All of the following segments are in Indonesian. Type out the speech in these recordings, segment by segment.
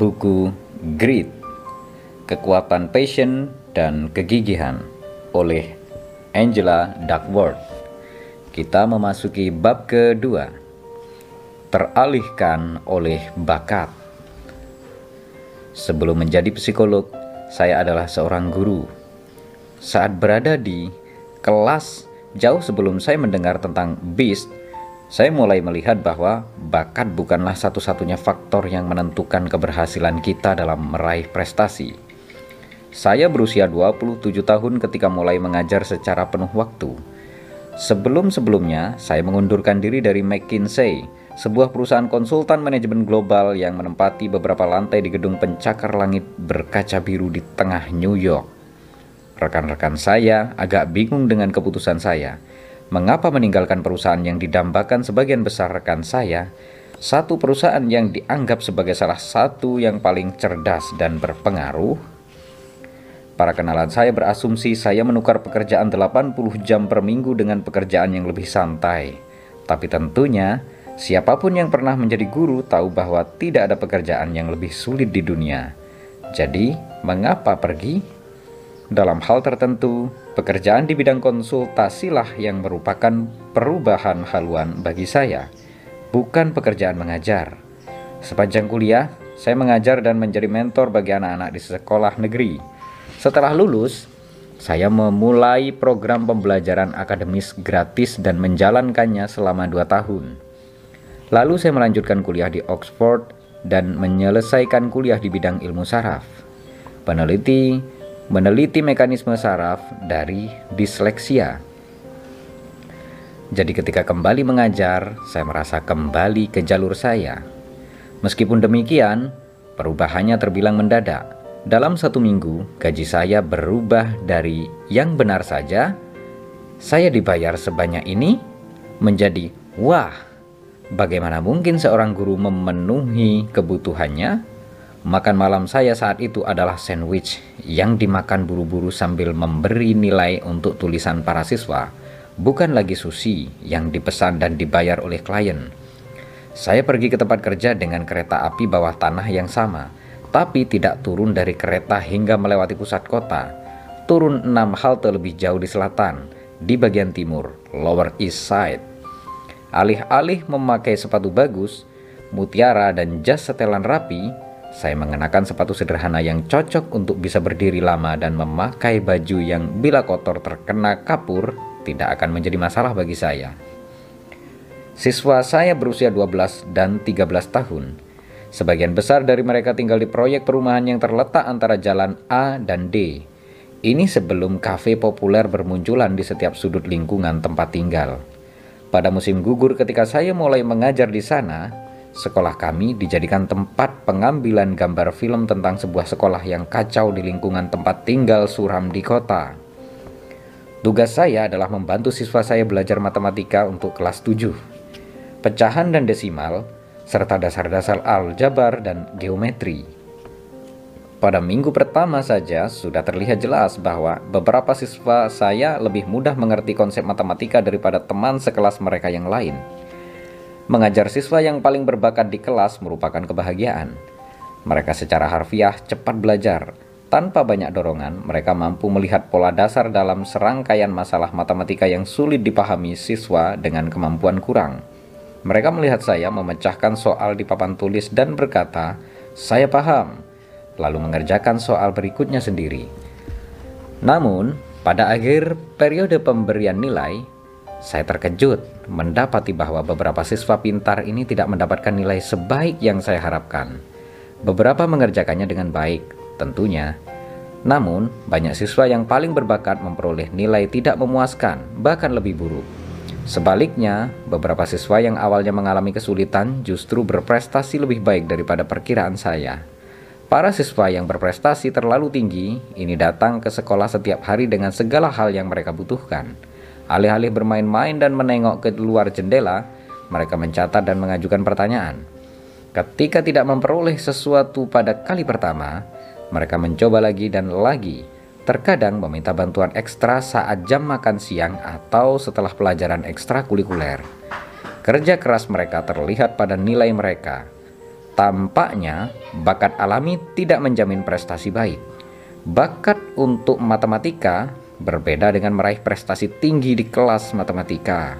buku Grit, Kekuatan Passion dan Kegigihan oleh Angela Duckworth. Kita memasuki bab kedua, teralihkan oleh bakat. Sebelum menjadi psikolog, saya adalah seorang guru. Saat berada di kelas jauh sebelum saya mendengar tentang BEAST, saya mulai melihat bahwa bakat bukanlah satu-satunya faktor yang menentukan keberhasilan kita dalam meraih prestasi. Saya berusia 27 tahun ketika mulai mengajar secara penuh waktu. Sebelum-sebelumnya, saya mengundurkan diri dari McKinsey, sebuah perusahaan konsultan manajemen global yang menempati beberapa lantai di gedung pencakar langit berkaca biru di tengah New York. Rekan-rekan saya agak bingung dengan keputusan saya Mengapa meninggalkan perusahaan yang didambakan sebagian besar rekan saya, satu perusahaan yang dianggap sebagai salah satu yang paling cerdas dan berpengaruh? Para kenalan saya berasumsi saya menukar pekerjaan 80 jam per minggu dengan pekerjaan yang lebih santai. Tapi tentunya, siapa pun yang pernah menjadi guru tahu bahwa tidak ada pekerjaan yang lebih sulit di dunia. Jadi, mengapa pergi? Dalam hal tertentu, pekerjaan di bidang konsultasilah yang merupakan perubahan haluan bagi saya, bukan pekerjaan mengajar. Sepanjang kuliah, saya mengajar dan menjadi mentor bagi anak-anak di sekolah negeri. Setelah lulus, saya memulai program pembelajaran akademis gratis dan menjalankannya selama dua tahun. Lalu saya melanjutkan kuliah di Oxford dan menyelesaikan kuliah di bidang ilmu saraf. Peneliti meneliti mekanisme saraf dari disleksia. Jadi ketika kembali mengajar, saya merasa kembali ke jalur saya. Meskipun demikian, perubahannya terbilang mendadak. Dalam satu minggu, gaji saya berubah dari yang benar saja, saya dibayar sebanyak ini, menjadi wah, bagaimana mungkin seorang guru memenuhi kebutuhannya Makan malam saya saat itu adalah sandwich yang dimakan buru-buru sambil memberi nilai untuk tulisan para siswa, bukan lagi sushi yang dipesan dan dibayar oleh klien. Saya pergi ke tempat kerja dengan kereta api bawah tanah yang sama, tapi tidak turun dari kereta hingga melewati pusat kota. Turun enam halte lebih jauh di selatan, di bagian timur, Lower East Side. Alih-alih memakai sepatu bagus, mutiara dan jas setelan rapi, saya mengenakan sepatu sederhana yang cocok untuk bisa berdiri lama dan memakai baju yang bila kotor terkena kapur tidak akan menjadi masalah bagi saya. Siswa saya berusia 12 dan 13 tahun. Sebagian besar dari mereka tinggal di proyek perumahan yang terletak antara jalan A dan D. Ini sebelum kafe populer bermunculan di setiap sudut lingkungan tempat tinggal. Pada musim gugur ketika saya mulai mengajar di sana, Sekolah kami dijadikan tempat pengambilan gambar film tentang sebuah sekolah yang kacau di lingkungan tempat tinggal suram di kota. Tugas saya adalah membantu siswa saya belajar matematika untuk kelas 7. Pecahan dan desimal, serta dasar-dasar aljabar dan geometri. Pada minggu pertama saja sudah terlihat jelas bahwa beberapa siswa saya lebih mudah mengerti konsep matematika daripada teman sekelas mereka yang lain. Mengajar siswa yang paling berbakat di kelas merupakan kebahagiaan. Mereka secara harfiah cepat belajar. Tanpa banyak dorongan, mereka mampu melihat pola dasar dalam serangkaian masalah matematika yang sulit dipahami siswa dengan kemampuan kurang. Mereka melihat saya memecahkan soal di papan tulis dan berkata, "Saya paham." Lalu mengerjakan soal berikutnya sendiri. Namun, pada akhir periode pemberian nilai, saya terkejut mendapati bahwa beberapa siswa pintar ini tidak mendapatkan nilai sebaik yang saya harapkan. Beberapa mengerjakannya dengan baik, tentunya. Namun, banyak siswa yang paling berbakat memperoleh nilai tidak memuaskan, bahkan lebih buruk. Sebaliknya, beberapa siswa yang awalnya mengalami kesulitan justru berprestasi lebih baik daripada perkiraan saya. Para siswa yang berprestasi terlalu tinggi ini datang ke sekolah setiap hari dengan segala hal yang mereka butuhkan Alih-alih bermain-main dan menengok ke luar jendela, mereka mencatat dan mengajukan pertanyaan. Ketika tidak memperoleh sesuatu pada kali pertama, mereka mencoba lagi dan lagi. Terkadang meminta bantuan ekstra saat jam makan siang atau setelah pelajaran ekstra kulikuler. Kerja keras mereka terlihat pada nilai mereka. Tampaknya, bakat alami tidak menjamin prestasi baik. Bakat untuk matematika berbeda dengan meraih prestasi tinggi di kelas matematika.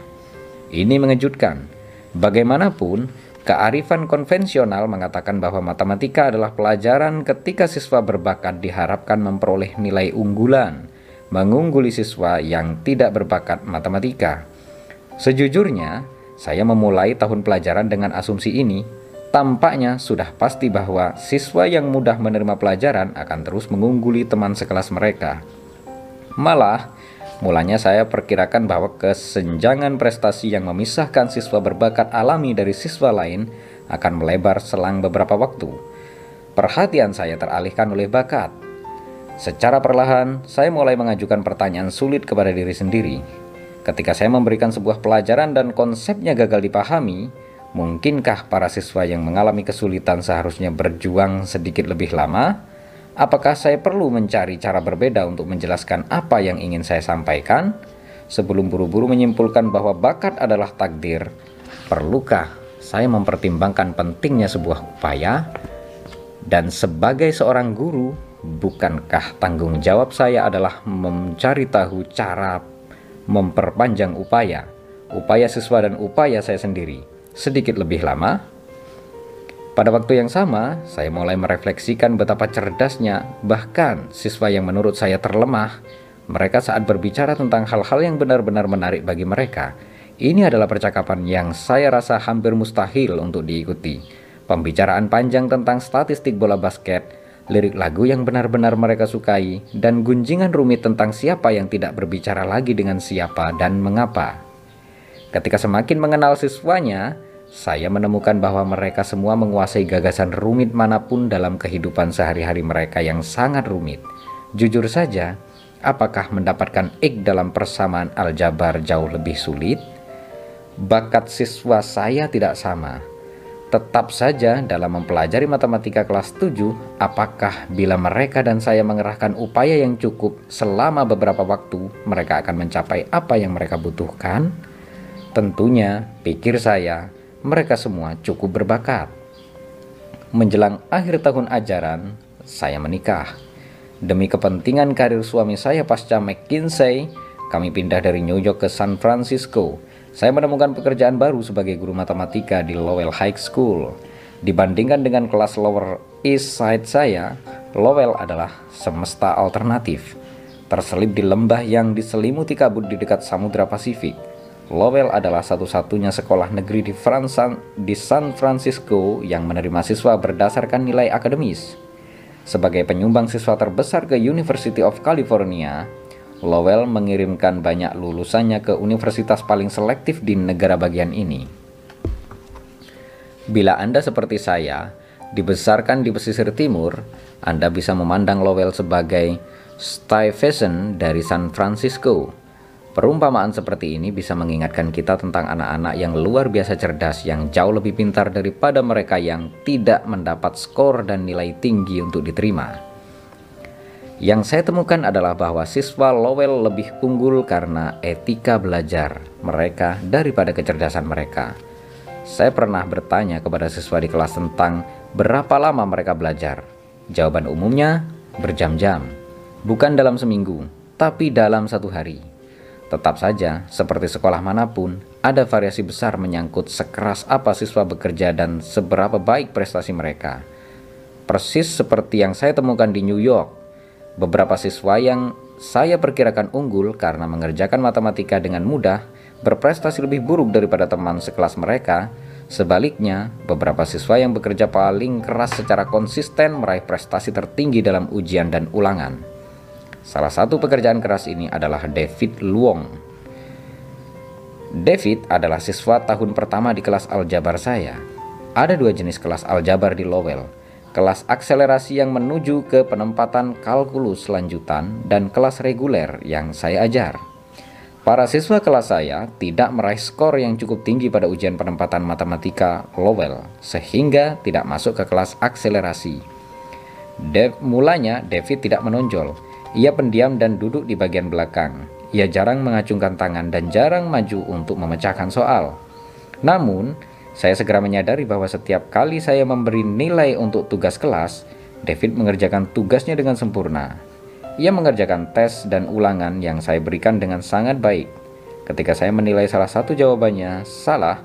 Ini mengejutkan. Bagaimanapun, kearifan konvensional mengatakan bahwa matematika adalah pelajaran ketika siswa berbakat diharapkan memperoleh nilai unggulan, mengungguli siswa yang tidak berbakat matematika. Sejujurnya, saya memulai tahun pelajaran dengan asumsi ini. Tampaknya sudah pasti bahwa siswa yang mudah menerima pelajaran akan terus mengungguli teman sekelas mereka. Malah, mulanya saya perkirakan bahwa kesenjangan prestasi yang memisahkan siswa berbakat alami dari siswa lain akan melebar selang beberapa waktu. Perhatian saya teralihkan oleh bakat. Secara perlahan, saya mulai mengajukan pertanyaan sulit kepada diri sendiri. Ketika saya memberikan sebuah pelajaran dan konsepnya gagal dipahami, Mungkinkah para siswa yang mengalami kesulitan seharusnya berjuang sedikit lebih lama? Apakah saya perlu mencari cara berbeda untuk menjelaskan apa yang ingin saya sampaikan? Sebelum buru-buru menyimpulkan bahwa bakat adalah takdir, perlukah saya mempertimbangkan pentingnya sebuah upaya? Dan sebagai seorang guru, bukankah tanggung jawab saya adalah mencari tahu cara memperpanjang upaya, upaya siswa dan upaya saya sendiri? sedikit lebih lama. Pada waktu yang sama, saya mulai merefleksikan betapa cerdasnya, bahkan siswa yang menurut saya terlemah, mereka saat berbicara tentang hal-hal yang benar-benar menarik bagi mereka. Ini adalah percakapan yang saya rasa hampir mustahil untuk diikuti. Pembicaraan panjang tentang statistik bola basket, lirik lagu yang benar-benar mereka sukai, dan gunjingan rumit tentang siapa yang tidak berbicara lagi dengan siapa dan mengapa. Ketika semakin mengenal siswanya, saya menemukan bahwa mereka semua menguasai gagasan rumit mana pun dalam kehidupan sehari-hari mereka yang sangat rumit. Jujur saja, apakah mendapatkan ik dalam persamaan aljabar jauh lebih sulit? Bakat siswa saya tidak sama. Tetap saja dalam mempelajari matematika kelas 7, apakah bila mereka dan saya mengerahkan upaya yang cukup selama beberapa waktu, mereka akan mencapai apa yang mereka butuhkan? Tentunya, pikir saya, mereka semua cukup berbakat. Menjelang akhir tahun ajaran, saya menikah. Demi kepentingan karir suami saya pasca McKinsey, kami pindah dari New York ke San Francisco. Saya menemukan pekerjaan baru sebagai guru matematika di Lowell High School. Dibandingkan dengan kelas Lower East Side saya, Lowell adalah semesta alternatif. Terselip di lembah yang diselimuti kabut di dekat Samudra Pasifik Lowell adalah satu-satunya sekolah negeri di, Fransan, di San Francisco yang menerima siswa berdasarkan nilai akademis. Sebagai penyumbang siswa terbesar ke University of California, Lowell mengirimkan banyak lulusannya ke universitas paling selektif di negara bagian ini. Bila Anda seperti saya, dibesarkan di pesisir timur, Anda bisa memandang Lowell sebagai Stuyvesant dari San Francisco Perumpamaan seperti ini bisa mengingatkan kita tentang anak-anak yang luar biasa cerdas yang jauh lebih pintar daripada mereka yang tidak mendapat skor dan nilai tinggi untuk diterima. Yang saya temukan adalah bahwa siswa Lowell lebih unggul karena etika belajar mereka daripada kecerdasan mereka. Saya pernah bertanya kepada siswa di kelas tentang berapa lama mereka belajar. Jawaban umumnya berjam-jam, bukan dalam seminggu, tapi dalam satu hari. Tetap saja, seperti sekolah mana pun, ada variasi besar menyangkut sekeras apa siswa bekerja dan seberapa baik prestasi mereka. Persis seperti yang saya temukan di New York, beberapa siswa yang saya perkirakan unggul karena mengerjakan matematika dengan mudah berprestasi lebih buruk daripada teman sekelas mereka. Sebaliknya, beberapa siswa yang bekerja paling keras secara konsisten meraih prestasi tertinggi dalam ujian dan ulangan. Salah satu pekerjaan keras ini adalah David Luong. David adalah siswa tahun pertama di kelas aljabar saya. Ada dua jenis kelas aljabar di Lowell. Kelas akselerasi yang menuju ke penempatan kalkulus lanjutan dan kelas reguler yang saya ajar. Para siswa kelas saya tidak meraih skor yang cukup tinggi pada ujian penempatan matematika Lowell, sehingga tidak masuk ke kelas akselerasi. Dev, mulanya David tidak menonjol, ia pendiam dan duduk di bagian belakang. Ia jarang mengacungkan tangan dan jarang maju untuk memecahkan soal. Namun, Saya segera menyadari bahwa setiap kali saya memberi nilai untuk tugas kelas, David mengerjakan tugasnya dengan sempurna. Ia mengerjakan tes dan ulangan yang saya berikan dengan sangat baik. Ketika saya menilai salah satu jawabannya salah,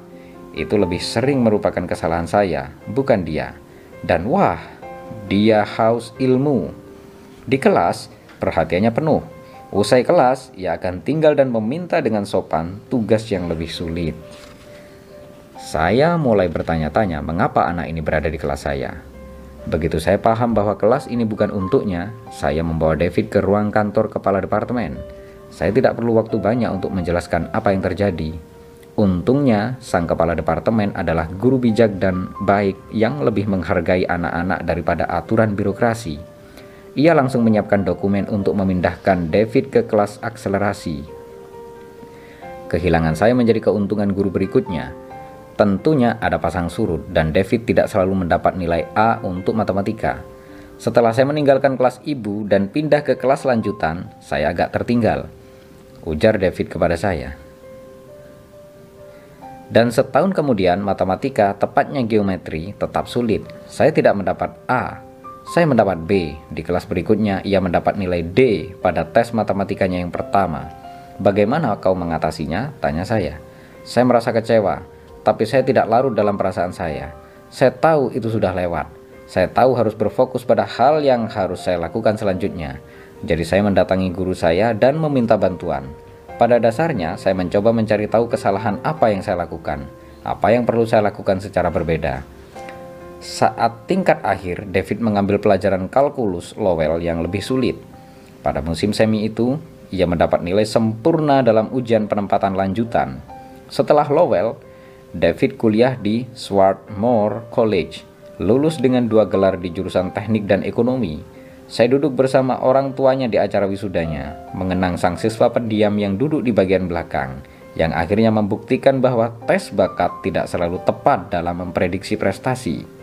itu lebih sering merupakan kesalahan saya, bukan dia. Dan wah, dia haus ilmu. Di kelas, perhatiannya penuh. Usai kelas, ia akan tinggal dan meminta dengan sopan tugas yang lebih sulit. Saya mulai bertanya-tanya mengapa anak ini berada di kelas saya. Begitu saya paham bahwa kelas ini bukan untuknya, saya membawa David ke ruang kantor kepala departemen. Saya tidak perlu waktu banyak untuk menjelaskan apa yang terjadi. Untungnya, sang kepala departemen adalah guru bijak dan baik yang lebih menghargai anak-anak daripada aturan birokrasi. Ia langsung menyiapkan dokumen untuk memindahkan David ke kelas akselerasi. Kehilangan saya menjadi keuntungan guru berikutnya Tentunya ada pasang surut dan David tidak selalu mendapat nilai A untuk matematika. Setelah saya meninggalkan kelas ibu dan pindah ke kelas lanjutan, saya agak tertinggal. Ujar David kepada saya. Dan setahun kemudian matematika, tepatnya geometri, tetap sulit. Saya tidak mendapat A. Saya mendapat B. Di kelas berikutnya, ia mendapat nilai D pada tes matematikanya yang pertama. Bagaimana kau mengatasinya? Tanya saya. Saya merasa kecewa tapi saya tidak larut dalam perasaan saya. Saya tahu itu sudah lewat. Saya tahu harus berfokus pada hal yang harus saya lakukan selanjutnya. Jadi saya mendatangi guru saya dan meminta bantuan. Pada dasarnya, saya mencoba mencari tahu kesalahan apa yang saya lakukan, apa yang perlu saya lakukan secara berbeda. Saat tingkat akhir, David mengambil pelajaran kalkulus Lowell yang lebih sulit. Pada musim semi itu, ia mendapat nilai sempurna dalam ujian penempatan lanjutan. Setelah Lowell, David kuliah di Swarthmore College, lulus dengan dua gelar di jurusan teknik dan ekonomi. Saya duduk bersama orang tuanya di acara wisudanya, mengenang sang siswa pendiam yang duduk di bagian belakang, yang akhirnya membuktikan bahwa tes bakat tidak selalu tepat dalam memprediksi prestasi.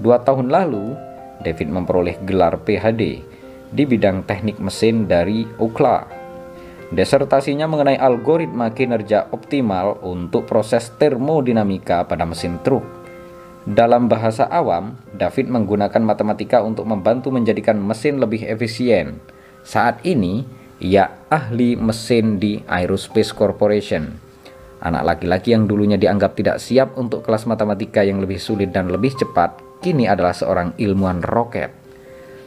Dua tahun lalu, David memperoleh gelar PhD di bidang teknik mesin dari UCLA Desertasinya mengenai algoritma kinerja optimal untuk proses termodinamika pada mesin truk. Dalam bahasa awam, David menggunakan matematika untuk membantu menjadikan mesin lebih efisien. Saat ini, ia ahli mesin di Aerospace Corporation. Anak laki-laki yang dulunya dianggap tidak siap untuk kelas matematika yang lebih sulit dan lebih cepat, kini adalah seorang ilmuwan roket.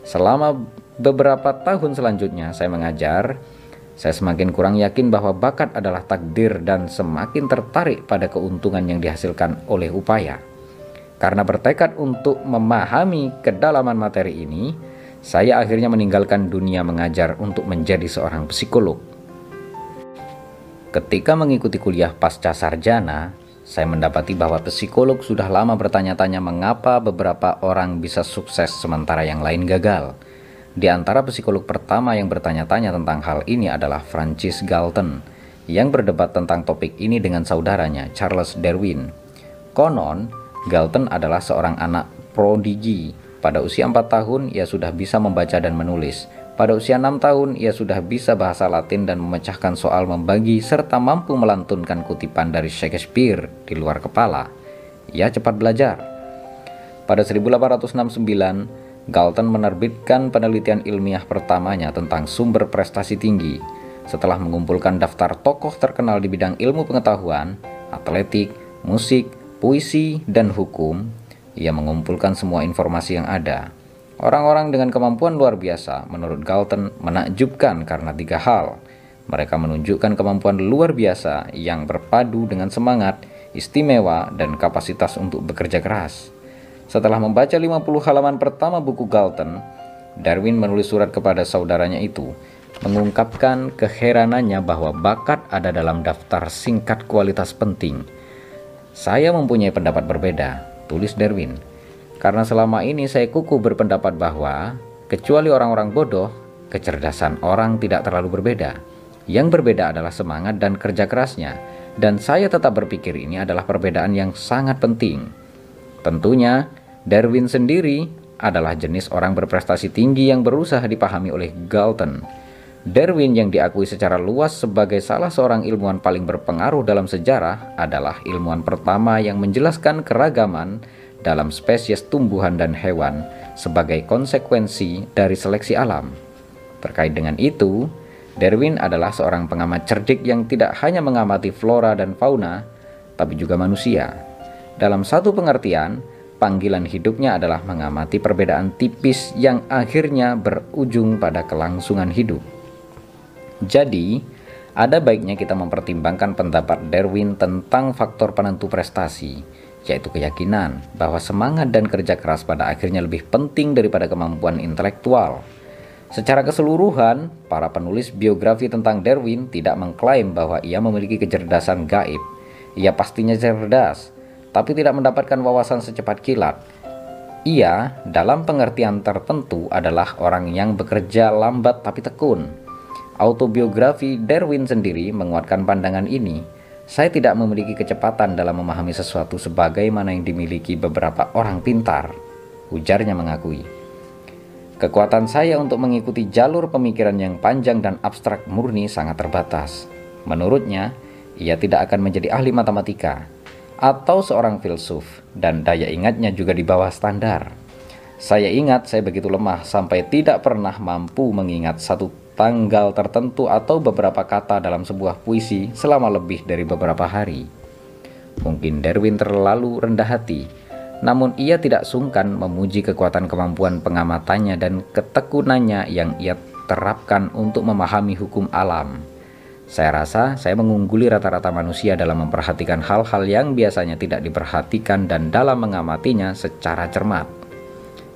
Selama beberapa tahun selanjutnya, saya mengajar saya semakin kurang yakin bahwa bakat adalah takdir dan semakin tertarik pada keuntungan yang dihasilkan oleh upaya. Karena bertekad untuk memahami kedalaman materi ini, saya akhirnya meninggalkan dunia mengajar untuk menjadi seorang psikolog. Ketika mengikuti kuliah pasca sarjana, saya mendapati bahwa psikolog sudah lama bertanya-tanya mengapa beberapa orang bisa sukses sementara yang lain gagal. Di antara psikolog pertama yang bertanya-tanya tentang hal ini adalah Francis Galton, yang berdebat tentang topik ini dengan saudaranya Charles Darwin. Konon, Galton adalah seorang anak prodigi. Pada usia 4 tahun, ia sudah bisa membaca dan menulis. Pada usia 6 tahun, ia sudah bisa bahasa Latin dan memecahkan soal membagi serta mampu melantunkan kutipan dari Shakespeare di luar kepala. Ia cepat belajar. Pada 1869, Galton menerbitkan penelitian ilmiah pertamanya tentang sumber prestasi tinggi setelah mengumpulkan daftar tokoh terkenal di bidang ilmu pengetahuan, atletik, musik, puisi, dan hukum. Ia mengumpulkan semua informasi yang ada. Orang-orang dengan kemampuan luar biasa, menurut Galton, menakjubkan karena tiga hal. Mereka menunjukkan kemampuan luar biasa yang berpadu dengan semangat, istimewa, dan kapasitas untuk bekerja keras. Setelah membaca 50 halaman pertama buku Galton, Darwin menulis surat kepada saudaranya itu, mengungkapkan keheranannya bahwa bakat ada dalam daftar singkat kualitas penting. Saya mempunyai pendapat berbeda, tulis Darwin. Karena selama ini saya kukuh berpendapat bahwa, kecuali orang-orang bodoh, kecerdasan orang tidak terlalu berbeda. Yang berbeda adalah semangat dan kerja kerasnya, dan saya tetap berpikir ini adalah perbedaan yang sangat penting. Tentunya, Darwin sendiri adalah jenis orang berprestasi tinggi yang berusaha dipahami oleh Galton. Darwin yang diakui secara luas sebagai salah seorang ilmuwan paling berpengaruh dalam sejarah adalah ilmuwan pertama yang menjelaskan keragaman dalam spesies tumbuhan dan hewan sebagai konsekuensi dari seleksi alam. Terkait dengan itu, Darwin adalah seorang pengamat cerdik yang tidak hanya mengamati flora dan fauna, tapi juga manusia. Dalam satu pengertian, panggilan hidupnya adalah mengamati perbedaan tipis yang akhirnya berujung pada kelangsungan hidup. Jadi, ada baiknya kita mempertimbangkan pendapat Darwin tentang faktor penentu prestasi, yaitu keyakinan bahwa semangat dan kerja keras pada akhirnya lebih penting daripada kemampuan intelektual. Secara keseluruhan, para penulis biografi tentang Darwin tidak mengklaim bahwa ia memiliki kecerdasan gaib. Ia pastinya cerdas, tapi tidak mendapatkan wawasan secepat kilat. Ia, dalam pengertian tertentu, adalah orang yang bekerja lambat tapi tekun Autobiografi Darwin sendiri menguatkan pandangan ini. Saya tidak memiliki kecepatan dalam memahami sesuatu sebagaimana yang dimiliki beberapa orang pintar, ujarnya mengakui. Kekuatan saya untuk mengikuti jalur pemikiran yang panjang dan abstrak murni sangat terbatas. Menurutnya, ia tidak akan menjadi ahli matematika atau seorang filsuf, dan daya ingatnya juga di bawah standar. Saya ingat saya begitu lemah sampai tidak pernah mampu mengingat satu tanggal tertentu atau beberapa kata dalam sebuah puisi selama lebih dari beberapa hari. Mungkin Darwin terlalu rendah hati, namun ia tidak sungkan memuji kekuatan kemampuan pengamatannya dan ketekunannya yang ia terapkan untuk memahami hukum alam. Saya rasa saya mengungguli rata-rata manusia dalam memperhatikan hal-hal yang biasanya tidak diperhatikan dan dalam mengamatinya secara cermat.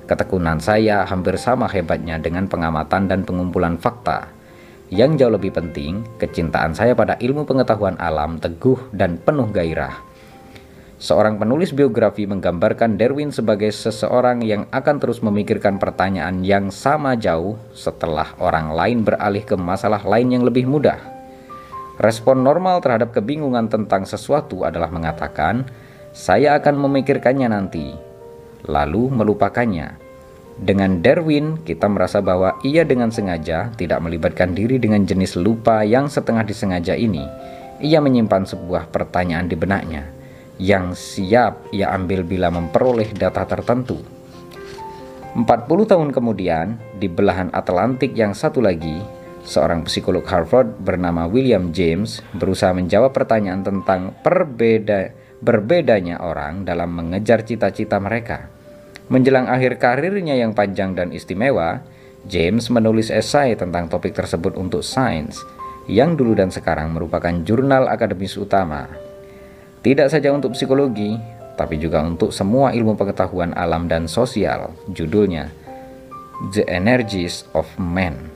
Ketekunan saya hampir sama hebatnya dengan pengamatan dan pengumpulan fakta. Yang jauh lebih penting, kecintaan saya pada ilmu pengetahuan alam teguh dan penuh gairah. Seorang penulis biografi menggambarkan Darwin sebagai seseorang yang akan terus memikirkan pertanyaan yang sama jauh setelah orang lain beralih ke masalah lain yang lebih mudah. Respon normal terhadap kebingungan tentang sesuatu adalah mengatakan, "Saya akan memikirkannya nanti." lalu melupakannya. Dengan Darwin, kita merasa bahwa ia dengan sengaja tidak melibatkan diri dengan jenis lupa yang setengah disengaja ini. Ia menyimpan sebuah pertanyaan di benaknya yang siap ia ambil bila memperoleh data tertentu. 40 tahun kemudian, di belahan Atlantik yang satu lagi, seorang psikolog Harvard bernama William James berusaha menjawab pertanyaan tentang perbeda berbedanya orang dalam mengejar cita-cita mereka. Menjelang akhir karirnya yang panjang dan istimewa, James menulis esai tentang topik tersebut untuk Science, yang dulu dan sekarang merupakan jurnal akademis utama. Tidak saja untuk psikologi, tapi juga untuk semua ilmu pengetahuan alam dan sosial. Judulnya The Energies of Man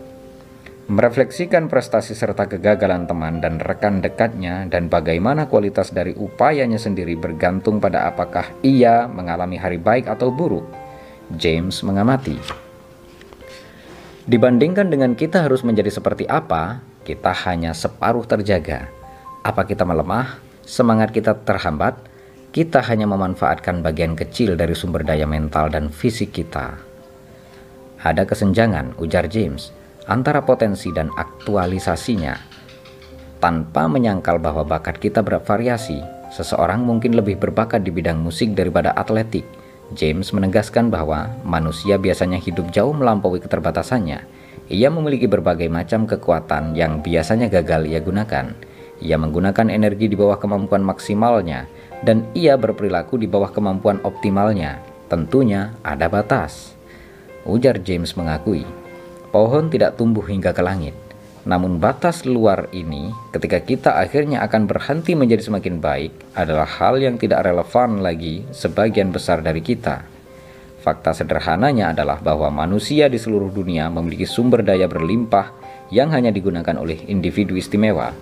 merefleksikan prestasi serta kegagalan teman dan rekan dekatnya dan bagaimana kualitas dari upayanya sendiri bergantung pada apakah ia mengalami hari baik atau buruk. James mengamati. Dibandingkan dengan kita harus menjadi seperti apa, kita hanya separuh terjaga. Apa kita melemah, semangat kita terhambat, kita hanya memanfaatkan bagian kecil dari sumber daya mental dan fisik kita. Ada kesenjangan, ujar James antara potensi dan aktualisasinya. Tanpa menyangkal bahwa bakat kita bervariasi, seseorang mungkin lebih berbakat di bidang musik daripada atletik. James menegaskan bahwa manusia biasanya hidup jauh melampaui keterbatasannya. Ia memiliki berbagai macam kekuatan yang biasanya gagal ia gunakan. Ia menggunakan energi di bawah kemampuan maksimalnya, dan ia berperilaku di bawah kemampuan optimalnya. Tentunya ada batas. Ujar James mengakui, Pohon tidak tumbuh hingga ke langit. Namun batas luar ini ketika kita akhirnya akan berhenti menjadi semakin baik adalah hal yang tidak relevan lagi sebagian besar dari kita. Fakta sederhananya adalah bahwa manusia di seluruh dunia memiliki sumber daya berlimpah yang hanya digunakan oleh individu istimewa.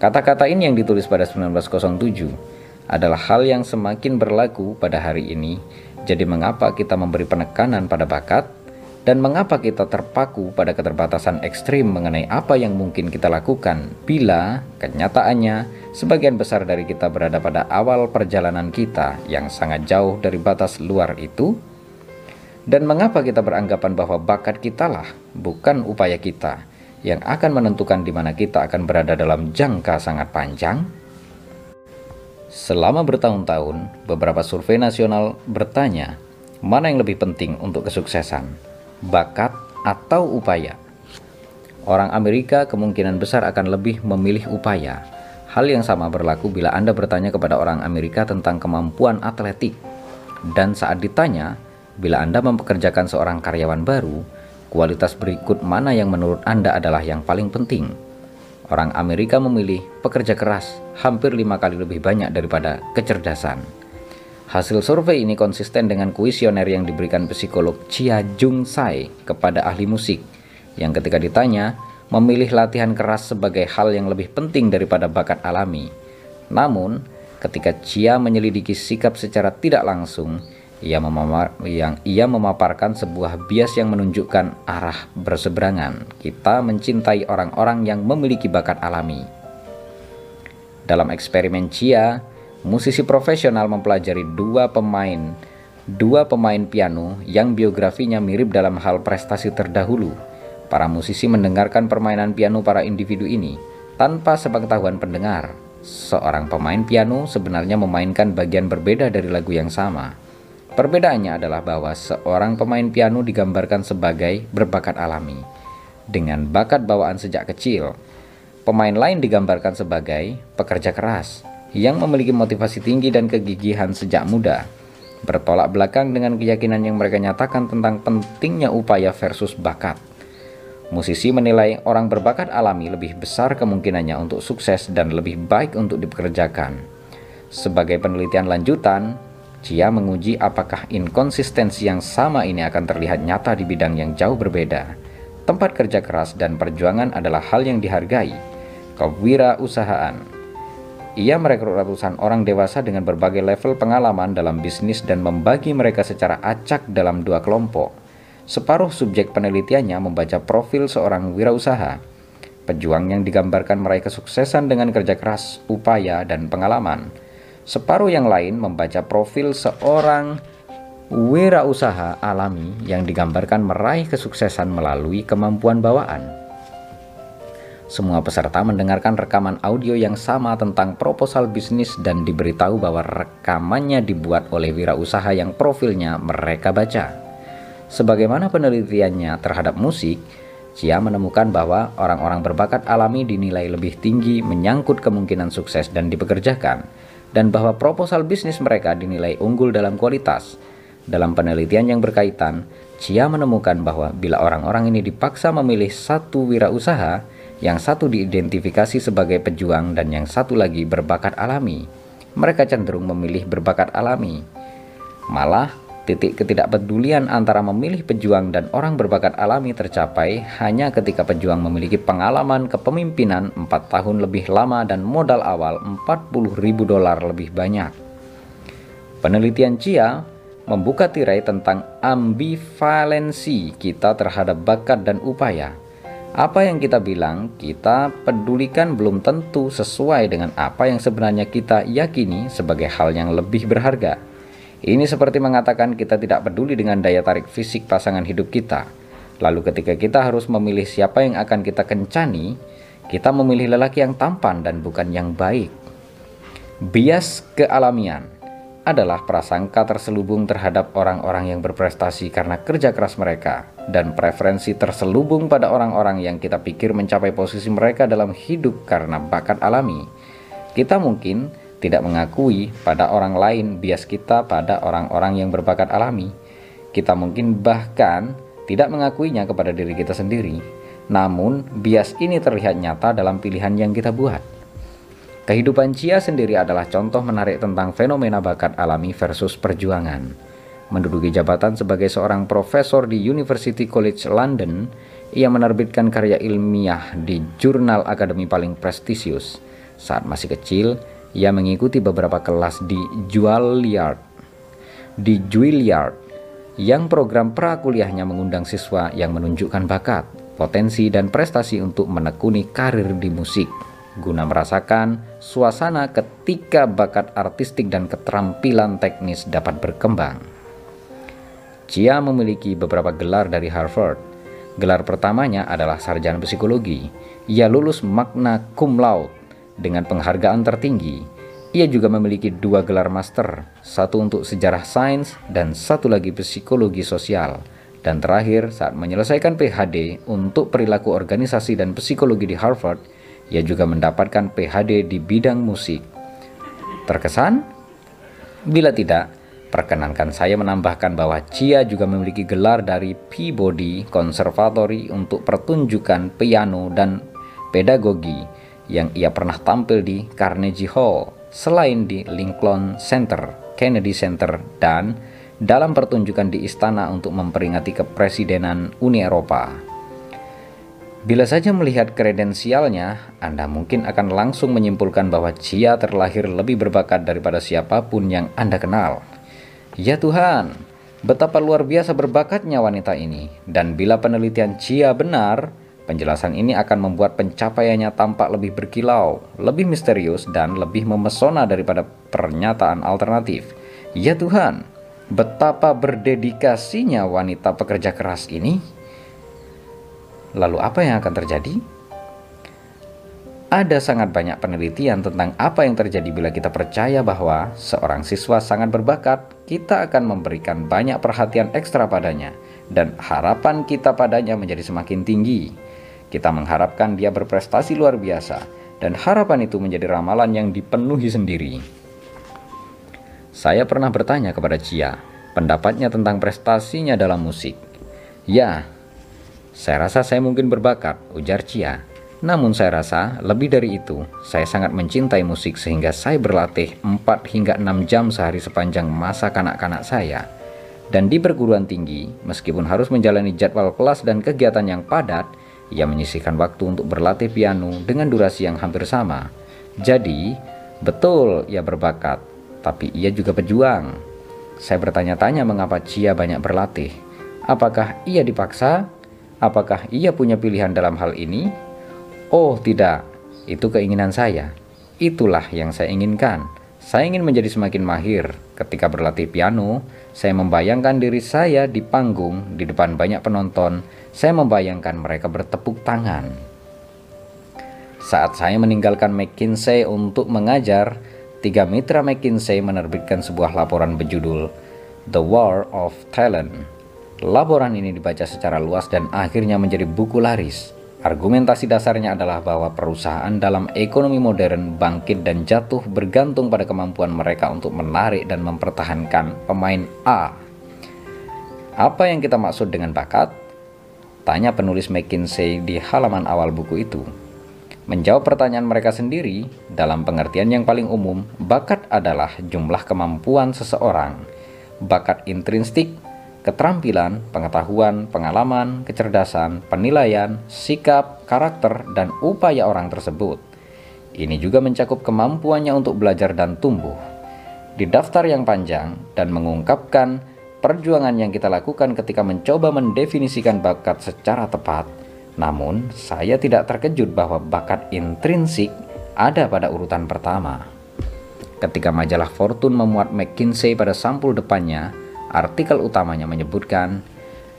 Kata-kata ini yang ditulis pada 1907 adalah hal yang semakin berlaku pada hari ini. Jadi mengapa kita memberi penekanan pada bakat dan mengapa kita terpaku pada keterbatasan ekstrim mengenai apa yang mungkin kita lakukan bila kenyataannya sebagian besar dari kita berada pada awal perjalanan kita yang sangat jauh dari batas luar itu? Dan mengapa kita beranggapan bahwa bakat kitalah bukan upaya kita yang akan menentukan di mana kita akan berada dalam jangka sangat panjang? Selama bertahun-tahun, beberapa survei nasional bertanya, mana yang lebih penting untuk kesuksesan, bakat atau upaya? Orang Amerika kemungkinan besar akan lebih memilih upaya. Hal yang sama berlaku bila Anda bertanya kepada orang Amerika tentang kemampuan atletik. Dan saat ditanya, bila Anda mempekerjakan seorang karyawan baru, Kualitas berikut mana yang menurut Anda adalah yang paling penting? Orang Amerika memilih pekerja keras hampir lima kali lebih banyak daripada kecerdasan. Hasil survei ini konsisten dengan kuesioner yang diberikan psikolog Chia Jung Sai kepada ahli musik, yang ketika ditanya, memilih latihan keras sebagai hal yang lebih penting daripada bakat alami. Namun, ketika Chia menyelidiki sikap secara tidak langsung, ia memamar, yang ia memaparkan sebuah bias yang menunjukkan arah berseberangan. Kita mencintai orang-orang yang memiliki bakat alami. Dalam eksperimen Chia, musisi profesional mempelajari dua pemain dua pemain piano yang biografinya mirip dalam hal prestasi terdahulu. Para musisi mendengarkan permainan piano para individu ini tanpa sepengetahuan pendengar. Seorang pemain piano sebenarnya memainkan bagian berbeda dari lagu yang sama. Perbedaannya adalah bahwa seorang pemain piano digambarkan sebagai berbakat alami, dengan bakat bawaan sejak kecil. Pemain lain digambarkan sebagai pekerja keras, yang memiliki motivasi tinggi dan kegigihan sejak muda, bertolak belakang dengan keyakinan yang mereka nyatakan tentang pentingnya upaya versus bakat. Musisi menilai orang berbakat alami lebih besar kemungkinannya untuk sukses dan lebih baik untuk dipekerjakan. Sebagai penelitian lanjutan, Cia menguji apakah inkonsistensi yang sama ini akan terlihat nyata di bidang yang jauh berbeda. Tempat kerja keras dan perjuangan adalah hal yang dihargai. Kewirausahaan. Ia merekrut ratusan orang dewasa dengan berbagai level pengalaman dalam bisnis dan membagi mereka secara acak dalam dua kelompok. Separuh subjek penelitiannya membaca profil seorang wirausaha. Pejuang yang digambarkan meraih kesuksesan dengan kerja keras, upaya, dan pengalaman Separuh yang lain membaca profil seorang wirausaha alami yang digambarkan meraih kesuksesan melalui kemampuan bawaan. Semua peserta mendengarkan rekaman audio yang sama tentang proposal bisnis dan diberitahu bahwa rekamannya dibuat oleh wirausaha yang profilnya mereka baca. Sebagaimana penelitiannya terhadap musik, Cia menemukan bahwa orang-orang berbakat alami dinilai lebih tinggi menyangkut kemungkinan sukses dan dipekerjakan, dan bahwa proposal bisnis mereka dinilai unggul dalam kualitas. Dalam penelitian yang berkaitan, Chia menemukan bahwa bila orang-orang ini dipaksa memilih satu wirausaha, yang satu diidentifikasi sebagai pejuang dan yang satu lagi berbakat alami, mereka cenderung memilih berbakat alami. Malah, Titik ketidakpedulian antara memilih pejuang dan orang berbakat alami tercapai hanya ketika pejuang memiliki pengalaman kepemimpinan 4 tahun lebih lama dan modal awal 40 ribu dolar lebih banyak. Penelitian Cia membuka tirai tentang ambivalensi kita terhadap bakat dan upaya. Apa yang kita bilang, kita pedulikan belum tentu sesuai dengan apa yang sebenarnya kita yakini sebagai hal yang lebih berharga. Ini seperti mengatakan kita tidak peduli dengan daya tarik fisik pasangan hidup kita. Lalu ketika kita harus memilih siapa yang akan kita kencani, kita memilih lelaki yang tampan dan bukan yang baik. Bias kealamian adalah prasangka terselubung terhadap orang-orang yang berprestasi karena kerja keras mereka dan preferensi terselubung pada orang-orang yang kita pikir mencapai posisi mereka dalam hidup karena bakat alami. Kita mungkin tidak mengakui pada orang lain bias kita pada orang-orang yang berbakat alami. Kita mungkin bahkan tidak mengakuinya kepada diri kita sendiri. Namun, bias ini terlihat nyata dalam pilihan yang kita buat. Kehidupan Cia sendiri adalah contoh menarik tentang fenomena bakat alami versus perjuangan. Menduduki jabatan sebagai seorang profesor di University College London, ia menerbitkan karya ilmiah di jurnal akademi paling prestisius. Saat masih kecil, ia mengikuti beberapa kelas di Juilliard. Di Juilliard, yang program prakuliahnya mengundang siswa yang menunjukkan bakat, potensi, dan prestasi untuk menekuni karir di musik, guna merasakan suasana ketika bakat artistik dan keterampilan teknis dapat berkembang. Chia memiliki beberapa gelar dari Harvard, Gelar pertamanya adalah sarjana psikologi. Ia lulus magna cum laude dengan penghargaan tertinggi. Ia juga memiliki dua gelar master, satu untuk sejarah sains dan satu lagi psikologi sosial. Dan terakhir, saat menyelesaikan PhD untuk perilaku organisasi dan psikologi di Harvard, ia juga mendapatkan PhD di bidang musik. Terkesan? Bila tidak, Perkenankan saya menambahkan bahwa Chia juga memiliki gelar dari Peabody Conservatory untuk pertunjukan piano dan pedagogi yang ia pernah tampil di Carnegie Hall, selain di Lincoln Center, Kennedy Center, dan dalam pertunjukan di istana untuk memperingati kepresidenan Uni Eropa. Bila saja melihat kredensialnya, Anda mungkin akan langsung menyimpulkan bahwa Chia terlahir lebih berbakat daripada siapa pun yang Anda kenal. Ya Tuhan, betapa luar biasa berbakatnya wanita ini. Dan bila penelitian Cia benar, penjelasan ini akan membuat pencapaiannya tampak lebih berkilau, lebih misterius, dan lebih memesona daripada pernyataan alternatif. Ya Tuhan, betapa berdedikasinya wanita pekerja keras ini. Lalu apa yang akan terjadi? Ada sangat banyak penelitian tentang apa yang terjadi bila kita percaya bahwa seorang siswa sangat berbakat, kita akan memberikan banyak perhatian ekstra padanya, dan harapan kita padanya menjadi semakin tinggi. Kita mengharapkan dia berprestasi luar biasa, dan harapan itu menjadi ramalan yang dipenuhi sendiri. Saya pernah bertanya kepada Cia, pendapatnya tentang prestasinya dalam musik. Ya, saya rasa saya mungkin berbakat, ujar Cia. Namun saya rasa lebih dari itu, saya sangat mencintai musik sehingga saya berlatih 4 hingga 6 jam sehari sepanjang masa kanak-kanak saya. Dan di perguruan tinggi, meskipun harus menjalani jadwal kelas dan kegiatan yang padat, ia menyisihkan waktu untuk berlatih piano dengan durasi yang hampir sama. Jadi, betul ia berbakat, tapi ia juga pejuang. Saya bertanya-tanya mengapa Cia banyak berlatih. Apakah ia dipaksa? Apakah ia punya pilihan dalam hal ini? Oh, tidak. Itu keinginan saya. Itulah yang saya inginkan. Saya ingin menjadi semakin mahir. Ketika berlatih piano, saya membayangkan diri saya di panggung di depan banyak penonton. Saya membayangkan mereka bertepuk tangan. Saat saya meninggalkan McKinsey untuk mengajar, tiga mitra McKinsey menerbitkan sebuah laporan berjudul The War of Talent. Laporan ini dibaca secara luas dan akhirnya menjadi buku laris. Argumentasi dasarnya adalah bahwa perusahaan dalam ekonomi modern bangkit dan jatuh bergantung pada kemampuan mereka untuk menarik dan mempertahankan pemain A. Apa yang kita maksud dengan bakat? Tanya penulis McKinsey di halaman awal buku itu. Menjawab pertanyaan mereka sendiri, dalam pengertian yang paling umum, bakat adalah jumlah kemampuan seseorang. Bakat intrinsik keterampilan, pengetahuan, pengalaman, kecerdasan, penilaian, sikap, karakter, dan upaya orang tersebut. Ini juga mencakup kemampuannya untuk belajar dan tumbuh. Di daftar yang panjang dan mengungkapkan perjuangan yang kita lakukan ketika mencoba mendefinisikan bakat secara tepat, namun saya tidak terkejut bahwa bakat intrinsik ada pada urutan pertama. Ketika majalah Fortune memuat McKinsey pada sampul depannya, Artikel utamanya menyebutkan,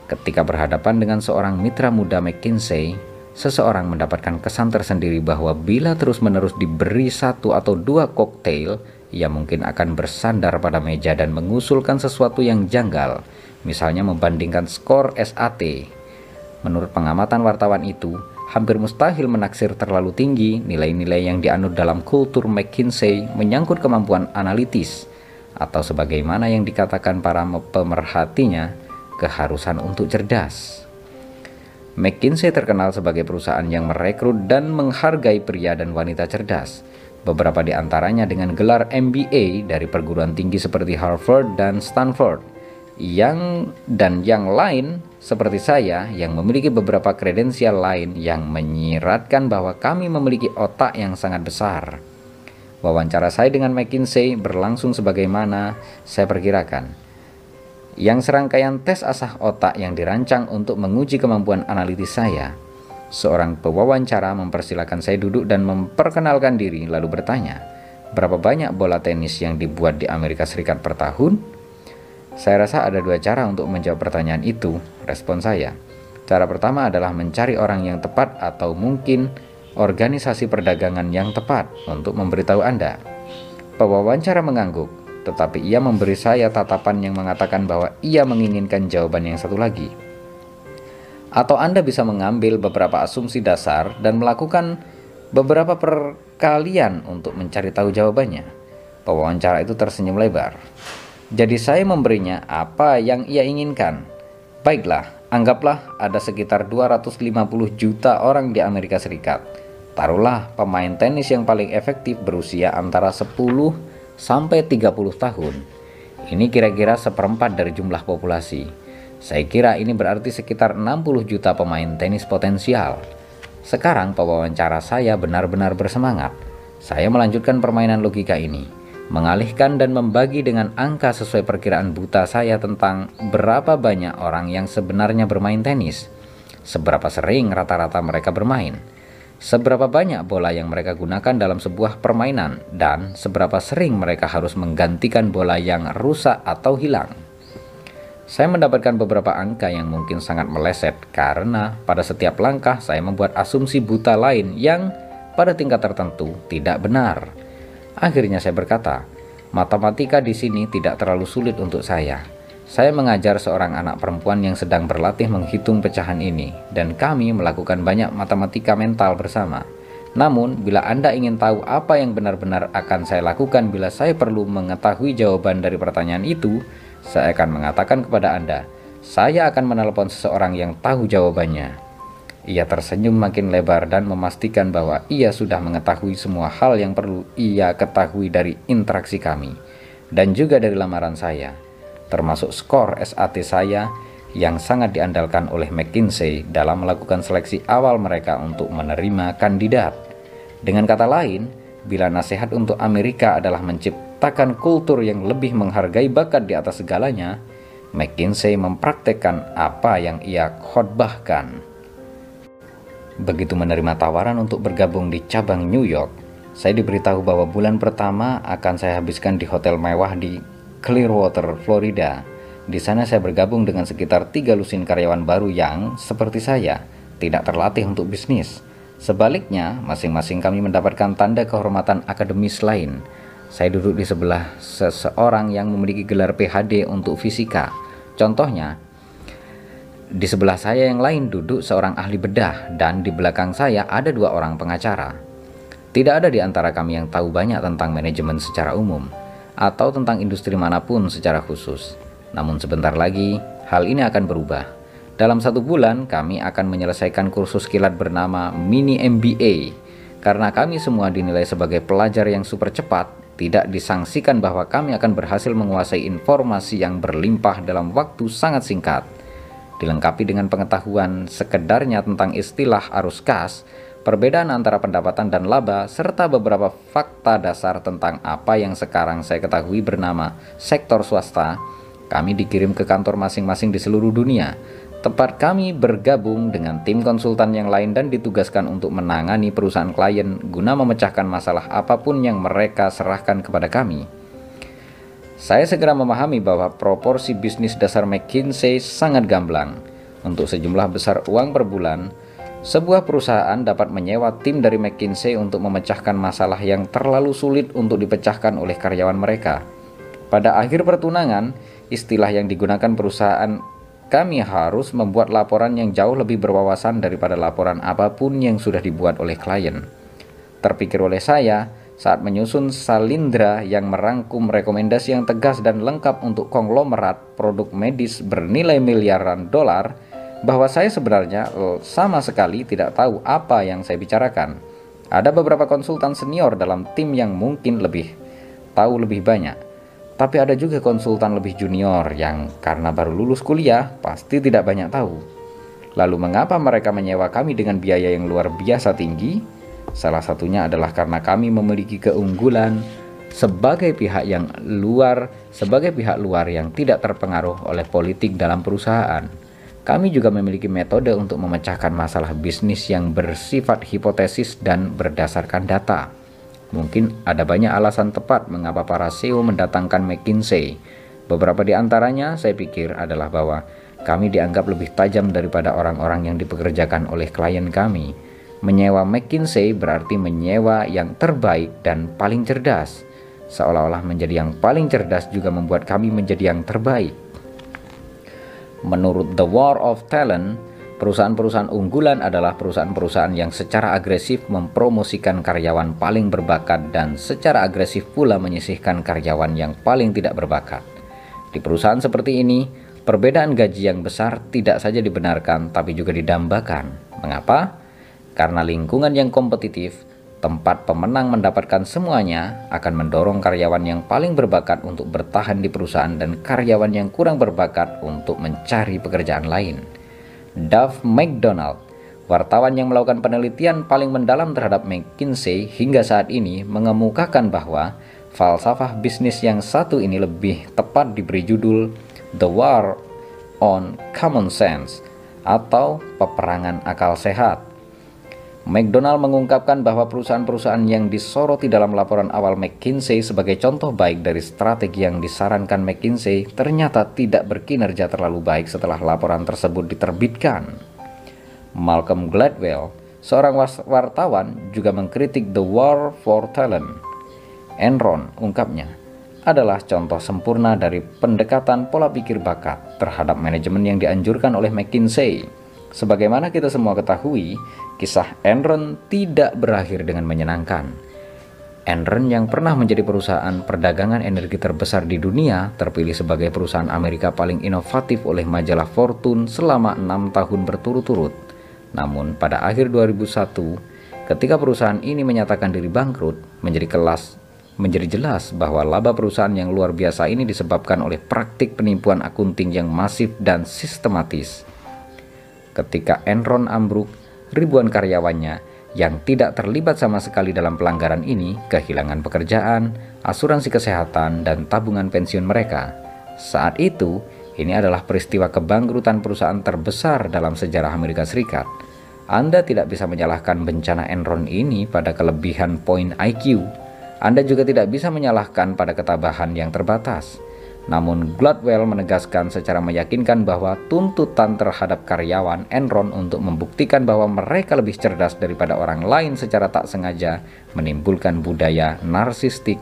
ketika berhadapan dengan seorang mitra muda McKinsey, seseorang mendapatkan kesan tersendiri bahwa bila terus-menerus diberi satu atau dua koktail, ia mungkin akan bersandar pada meja dan mengusulkan sesuatu yang janggal, misalnya membandingkan skor SAT. Menurut pengamatan wartawan itu, hampir mustahil menaksir terlalu tinggi nilai-nilai yang dianut dalam kultur McKinsey menyangkut kemampuan analitis, atau sebagaimana yang dikatakan para pemerhatinya, keharusan untuk cerdas. McKinsey terkenal sebagai perusahaan yang merekrut dan menghargai pria dan wanita cerdas, beberapa di antaranya dengan gelar MBA dari perguruan tinggi seperti Harvard dan Stanford, yang dan yang lain seperti saya yang memiliki beberapa kredensial lain yang menyiratkan bahwa kami memiliki otak yang sangat besar. Wawancara saya dengan McKinsey berlangsung sebagaimana saya perkirakan. Yang serangkaian tes asah otak yang dirancang untuk menguji kemampuan analitis saya. Seorang pewawancara mempersilahkan saya duduk dan memperkenalkan diri lalu bertanya, berapa banyak bola tenis yang dibuat di Amerika Serikat per tahun? Saya rasa ada dua cara untuk menjawab pertanyaan itu, respon saya. Cara pertama adalah mencari orang yang tepat atau mungkin organisasi perdagangan yang tepat untuk memberitahu Anda. Pewawancara mengangguk, tetapi ia memberi saya tatapan yang mengatakan bahwa ia menginginkan jawaban yang satu lagi. Atau Anda bisa mengambil beberapa asumsi dasar dan melakukan beberapa perkalian untuk mencari tahu jawabannya. Pewawancara itu tersenyum lebar. Jadi saya memberinya apa yang ia inginkan. Baiklah, Anggaplah ada sekitar 250 juta orang di Amerika Serikat. Taruhlah pemain tenis yang paling efektif berusia antara 10 sampai 30 tahun. Ini kira-kira seperempat dari jumlah populasi. Saya kira ini berarti sekitar 60 juta pemain tenis potensial. Sekarang pewawancara saya benar-benar bersemangat. Saya melanjutkan permainan logika ini mengalihkan dan membagi dengan angka sesuai perkiraan buta saya tentang berapa banyak orang yang sebenarnya bermain tenis, seberapa sering rata-rata mereka bermain, seberapa banyak bola yang mereka gunakan dalam sebuah permainan, dan seberapa sering mereka harus menggantikan bola yang rusak atau hilang. Saya mendapatkan beberapa angka yang mungkin sangat meleset karena pada setiap langkah saya membuat asumsi buta lain yang pada tingkat tertentu tidak benar Akhirnya saya berkata, matematika di sini tidak terlalu sulit untuk saya. Saya mengajar seorang anak perempuan yang sedang berlatih menghitung pecahan ini, dan kami melakukan banyak matematika mental bersama. Namun, bila Anda ingin tahu apa yang benar-benar akan saya lakukan bila saya perlu mengetahui jawaban dari pertanyaan itu, saya akan mengatakan kepada Anda, saya akan menelpon seseorang yang tahu jawabannya. Ia tersenyum makin lebar dan memastikan bahwa ia sudah mengetahui semua hal yang perlu ia ketahui dari interaksi kami dan juga dari lamaran saya, termasuk skor SAT saya yang sangat diandalkan oleh McKinsey dalam melakukan seleksi awal mereka untuk menerima kandidat. Dengan kata lain, bila nasihat untuk Amerika adalah menciptakan kultur yang lebih menghargai bakat di atas segalanya, McKinsey mempraktekkan apa yang ia khotbahkan. Begitu menerima tawaran untuk bergabung di cabang New York, saya diberitahu bahwa bulan pertama akan saya habiskan di hotel mewah di Clearwater, Florida. Di sana saya bergabung dengan sekitar tiga lusin karyawan baru yang, seperti saya, tidak terlatih untuk bisnis. Sebaliknya, masing-masing kami mendapatkan tanda kehormatan akademis lain. Saya duduk di sebelah seseorang yang memiliki gelar PhD untuk fisika. Contohnya, di sebelah saya yang lain duduk seorang ahli bedah dan di belakang saya ada dua orang pengacara. Tidak ada di antara kami yang tahu banyak tentang manajemen secara umum atau tentang industri mana pun secara khusus. Namun sebentar lagi, hal ini akan berubah. Dalam satu bulan, kami akan menyelesaikan kursus kilat bernama Mini MBA. Karena kami semua dinilai sebagai pelajar yang super cepat, tidak disangsikan bahwa kami akan berhasil menguasai informasi yang berlimpah dalam waktu sangat singkat dilengkapi dengan pengetahuan sekedarnya tentang istilah arus kas, perbedaan antara pendapatan dan laba, serta beberapa fakta dasar tentang apa yang sekarang saya ketahui bernama sektor swasta, kami dikirim ke kantor masing-masing di seluruh dunia. Tempat kami bergabung dengan tim konsultan yang lain dan ditugaskan untuk menangani perusahaan klien guna memecahkan masalah apa pun yang mereka serahkan kepada kami. Saya segera memahami bahwa proporsi bisnis dasar McKinsey sangat gamblang. Untuk sejumlah besar uang per bulan, sebuah perusahaan dapat menyewa tim dari McKinsey untuk memecahkan masalah yang terlalu sulit untuk dipecahkan oleh karyawan mereka. Pada akhir pertunangan, istilah yang digunakan perusahaan kami harus membuat laporan yang jauh lebih berwawasan daripada laporan apa pun yang sudah dibuat oleh klien. Terpikir oleh saya, saat menyusun salindra yang merangkum rekomendasi yang tegas dan lengkap untuk konglomerat produk medis bernilai miliaran dolar, bahwa saya sebenarnya eh, sama sekali tidak tahu apa yang saya bicarakan. Ada beberapa konsultan senior dalam tim yang mungkin lebih tahu lebih banyak. Tapi ada juga konsultan lebih junior yang karena baru lulus kuliah pasti tidak banyak tahu. Lalu mengapa mereka menyewa kami dengan biaya yang luar biasa tinggi? Salah satunya adalah karena kami memiliki keunggulan sebagai pihak yang luar, sebagai pihak luar yang tidak terpengaruh oleh politik dalam perusahaan. Kami juga memiliki metode untuk memecahkan masalah bisnis yang bersifat hipotesis dan berdasarkan data. Mungkin ada banyak alasan tepat mengapa para CEO mendatangkan McKinsey. Beberapa di antaranya saya pikir adalah bahwa kami dianggap lebih tajam daripada orang-orang yang dipekerjakan oleh klien kami. Menyewa McKinsey berarti menyewa yang terbaik dan paling cerdas. Seolah-olah menjadi yang paling cerdas juga membuat kami menjadi yang terbaik. Menurut The War of Talent, perusahaan-perusahaan unggulan adalah perusahaan-perusahaan yang secara agresif mempromosikan karyawan paling berbakat dan secara agresif pula menyisihkan karyawan yang paling tidak berbakat. Di perusahaan seperti ini, Perbedaan gaji yang besar tidak saja dibenarkan tapi juga didambakan. Mengapa? Karena lingkungan yang kompetitif, tempat pemenang mendapatkan semuanya akan mendorong karyawan yang paling berbakat untuk bertahan di perusahaan dan karyawan yang kurang berbakat untuk mencari pekerjaan lain. Duff McDonald, wartawan yang melakukan penelitian paling mendalam terhadap McKinsey hingga saat ini mengemukakan bahwa falsafah bisnis yang satu ini lebih tepat diberi judul The War on Common Sense atau peperangan akal sehat. McDonald mengungkapkan bahwa perusahaan-perusahaan yang disoroti dalam laporan awal McKinsey sebagai contoh baik dari strategi yang disarankan McKinsey ternyata tidak berkinerja terlalu baik setelah laporan tersebut diterbitkan. Malcolm Gladwell, seorang wartawan, juga mengkritik The War for Talent. Enron ungkapnya, adalah contoh sempurna dari pendekatan pola pikir bakat terhadap manajemen yang dianjurkan oleh McKinsey. Sebagaimana kita semua ketahui, kisah Enron tidak berakhir dengan menyenangkan. Enron yang pernah menjadi perusahaan perdagangan energi terbesar di dunia terpilih sebagai perusahaan Amerika paling inovatif oleh majalah Fortune selama enam tahun berturut-turut. Namun pada akhir 2001, ketika perusahaan ini menyatakan diri bangkrut, menjadi kelas menjadi jelas bahwa laba perusahaan yang luar biasa ini disebabkan oleh praktik penipuan akunting yang masif dan sistematis. Ketika Enron ambruk, ribuan karyawannya yang tidak terlibat sama sekali dalam pelanggaran ini kehilangan pekerjaan, asuransi kesehatan, dan tabungan pensiun mereka. Saat itu, ini adalah peristiwa kebangkrutan perusahaan terbesar dalam sejarah Amerika Serikat. Anda tidak bisa menyalahkan bencana Enron ini pada kelebihan poin IQ anda juga tidak bisa menyalahkan pada ketabahan yang terbatas. Namun Gladwell menegaskan secara meyakinkan bahwa tuntutan terhadap karyawan Enron untuk membuktikan bahwa mereka lebih cerdas daripada orang lain secara tak sengaja menimbulkan budaya narsistik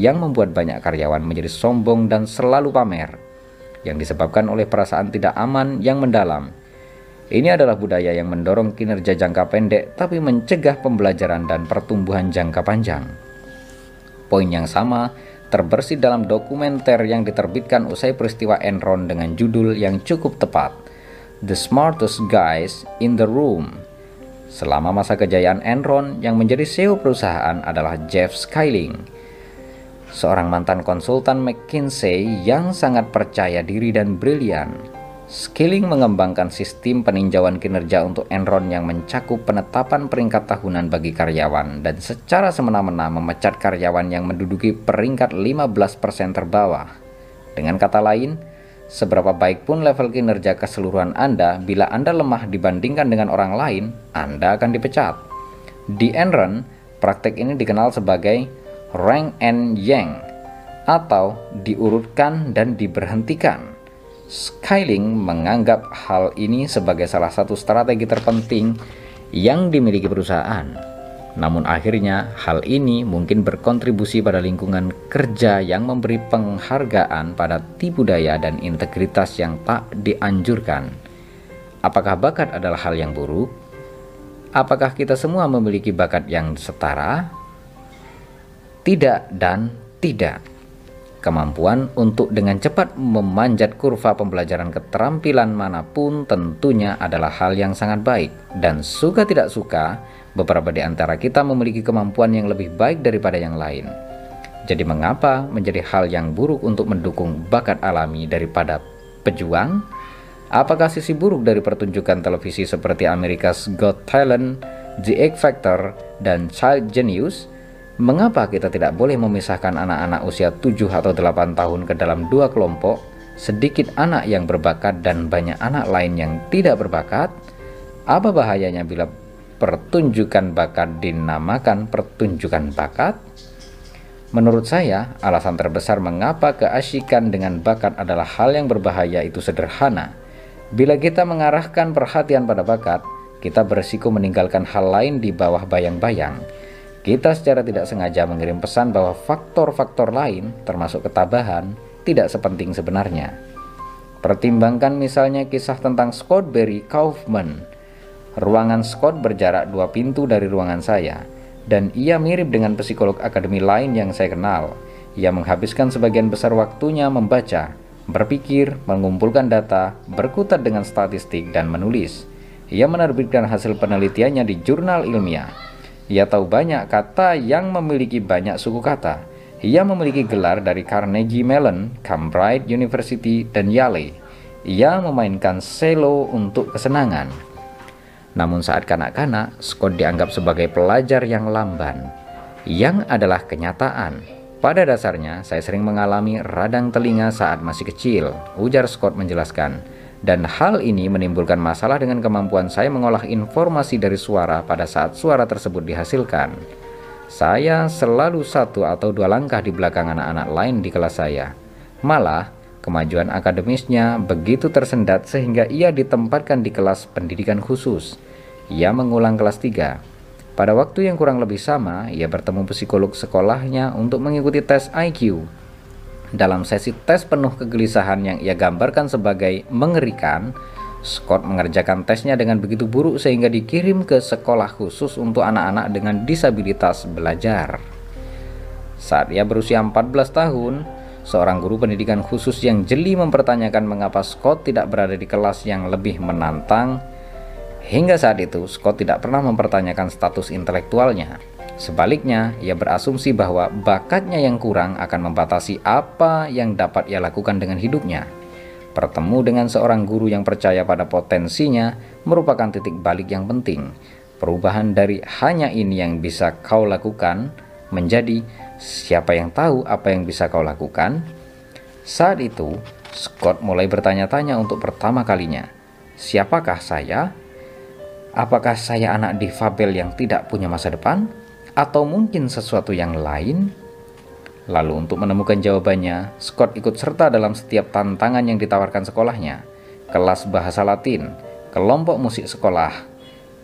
yang membuat banyak karyawan menjadi sombong dan selalu pamer yang disebabkan oleh perasaan tidak aman yang mendalam. Ini adalah budaya yang mendorong kinerja jangka pendek tapi mencegah pembelajaran dan pertumbuhan jangka panjang. Poin yang sama terbersih dalam dokumenter yang diterbitkan usai peristiwa Enron dengan judul yang cukup tepat, The Smartest Guys in the Room. Selama masa kejayaan Enron, yang menjadi CEO perusahaan adalah Jeff Skilling, seorang mantan konsultan McKinsey yang sangat percaya diri dan brilian. Skilling mengembangkan sistem peninjauan kinerja untuk Enron yang mencakup penetapan peringkat tahunan bagi karyawan dan secara semena-mena memecat karyawan yang menduduki peringkat 15% terbawah. Dengan kata lain, seberapa baik pun level kinerja keseluruhan Anda, bila Anda lemah dibandingkan dengan orang lain, Anda akan dipecat. Di Enron, praktek ini dikenal sebagai rank and yang atau diurutkan dan diberhentikan. Skyling menganggap hal ini sebagai salah satu strategi terpenting yang dimiliki perusahaan. Namun akhirnya hal ini mungkin berkontribusi pada lingkungan kerja yang memberi penghargaan pada tipu daya dan integritas yang tak dianjurkan. Apakah bakat adalah hal yang buruk? Apakah kita semua memiliki bakat yang setara? Tidak dan tidak. Kemampuan untuk dengan cepat memanjat kurva pembelajaran keterampilan mana pun tentunya adalah hal yang sangat baik, dan suka tidak suka, beberapa di antara kita memiliki kemampuan yang lebih baik daripada yang lain. Jadi, mengapa menjadi hal yang buruk untuk mendukung bakat alami daripada pejuang? Apakah sisi buruk dari pertunjukan televisi seperti America's Got Talent, The X Factor, dan Child Genius? Mengapa kita tidak boleh memisahkan anak-anak usia 7 atau 8 tahun ke dalam dua kelompok, sedikit anak yang berbakat dan banyak anak lain yang tidak berbakat? Apa bahayanya bila pertunjukan bakat dinamakan pertunjukan bakat? Menurut saya, alasan terbesar mengapa keasyikan dengan bakat adalah hal yang berbahaya itu sederhana. Bila kita mengarahkan perhatian pada bakat, kita berisiko meninggalkan hal lain di bawah bayang-bayang. Kita secara tidak sengaja mengirim pesan bahwa faktor-faktor lain, termasuk ketabahan, tidak sepenting sebenarnya. Pertimbangkan misalnya kisah tentang Scott Berry Kaufman. Ruangan Scott berjarak dua pintu dari ruangan saya, dan ia mirip dengan psikolog akademi lain yang saya kenal. Ia menghabiskan sebagian besar waktunya membaca, berpikir, mengumpulkan data, berkutat dengan statistik, dan menulis. Ia menerbitkan hasil penelitiannya di jurnal ilmiah. Ia tahu banyak kata yang memiliki banyak suku kata. Ia memiliki gelar dari Carnegie Mellon, Cambridge University, dan Yale. Ia memainkan selo untuk kesenangan. Namun saat kanak-kanak, Scott dianggap sebagai pelajar yang lamban, yang adalah kenyataan pada dasarnya, saya sering mengalami radang telinga saat masih kecil, ujar Scott menjelaskan. Dan hal ini menimbulkan masalah dengan kemampuan saya mengolah informasi dari suara pada saat suara tersebut dihasilkan. Saya selalu satu atau dua langkah di belakang anak-anak lain di kelas saya. Malah, kemajuan akademisnya begitu tersendat sehingga ia ditempatkan di kelas pendidikan khusus. Ia mengulang kelas 3 pada waktu yang kurang lebih sama, ia bertemu psikolog sekolahnya untuk mengikuti tes IQ. Dalam sesi tes penuh kegelisahan yang ia gambarkan sebagai mengerikan, Scott mengerjakan tesnya dengan begitu buruk sehingga dikirim ke sekolah khusus untuk anak-anak dengan disabilitas belajar. Saat ia berusia 14 tahun, seorang guru pendidikan khusus yang jeli mempertanyakan mengapa Scott tidak berada di kelas yang lebih menantang Hingga saat itu, Scott tidak pernah mempertanyakan status intelektualnya. Sebaliknya, ia berasumsi bahwa bakatnya yang kurang akan membatasi apa yang dapat ia lakukan dengan hidupnya. Pertemu dengan seorang guru yang percaya pada potensinya merupakan titik balik yang penting. Perubahan dari hanya ini yang bisa kau lakukan menjadi siapa yang tahu apa yang bisa kau lakukan. Saat itu, Scott mulai bertanya-tanya untuk pertama kalinya, "Siapakah saya?" Apakah saya anak difabel yang tidak punya masa depan? Atau mungkin sesuatu yang lain? Lalu untuk menemukan jawabannya, Scott ikut serta dalam setiap tantangan yang ditawarkan sekolahnya. Kelas bahasa latin, kelompok musik sekolah,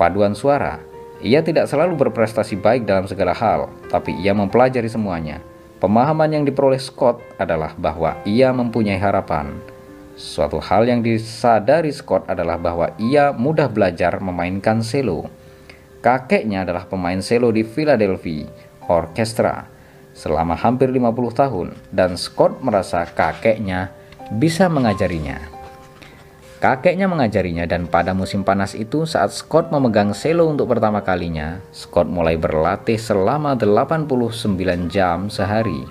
paduan suara. Ia tidak selalu berprestasi baik dalam segala hal, tapi ia mempelajari semuanya. Pemahaman yang diperoleh Scott adalah bahwa ia mempunyai harapan Suatu hal yang disadari Scott adalah bahwa ia mudah belajar memainkan selo. Kakeknya adalah pemain selo di Philadelphia Orchestra selama hampir 50 tahun dan Scott merasa kakeknya bisa mengajarinya. Kakeknya mengajarinya dan pada musim panas itu saat Scott memegang selo untuk pertama kalinya, Scott mulai berlatih selama 89 jam sehari.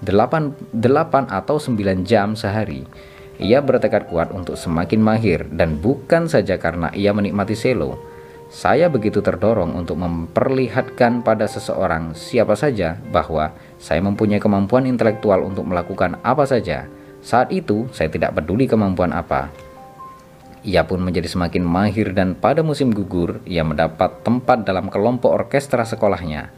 8, 8 atau 9 jam sehari ia bertekad kuat untuk semakin mahir dan bukan saja karena ia menikmati selo. Saya begitu terdorong untuk memperlihatkan pada seseorang siapa saja bahwa saya mempunyai kemampuan intelektual untuk melakukan apa saja. Saat itu, saya tidak peduli kemampuan apa. Ia pun menjadi semakin mahir dan pada musim gugur, ia mendapat tempat dalam kelompok orkestra sekolahnya.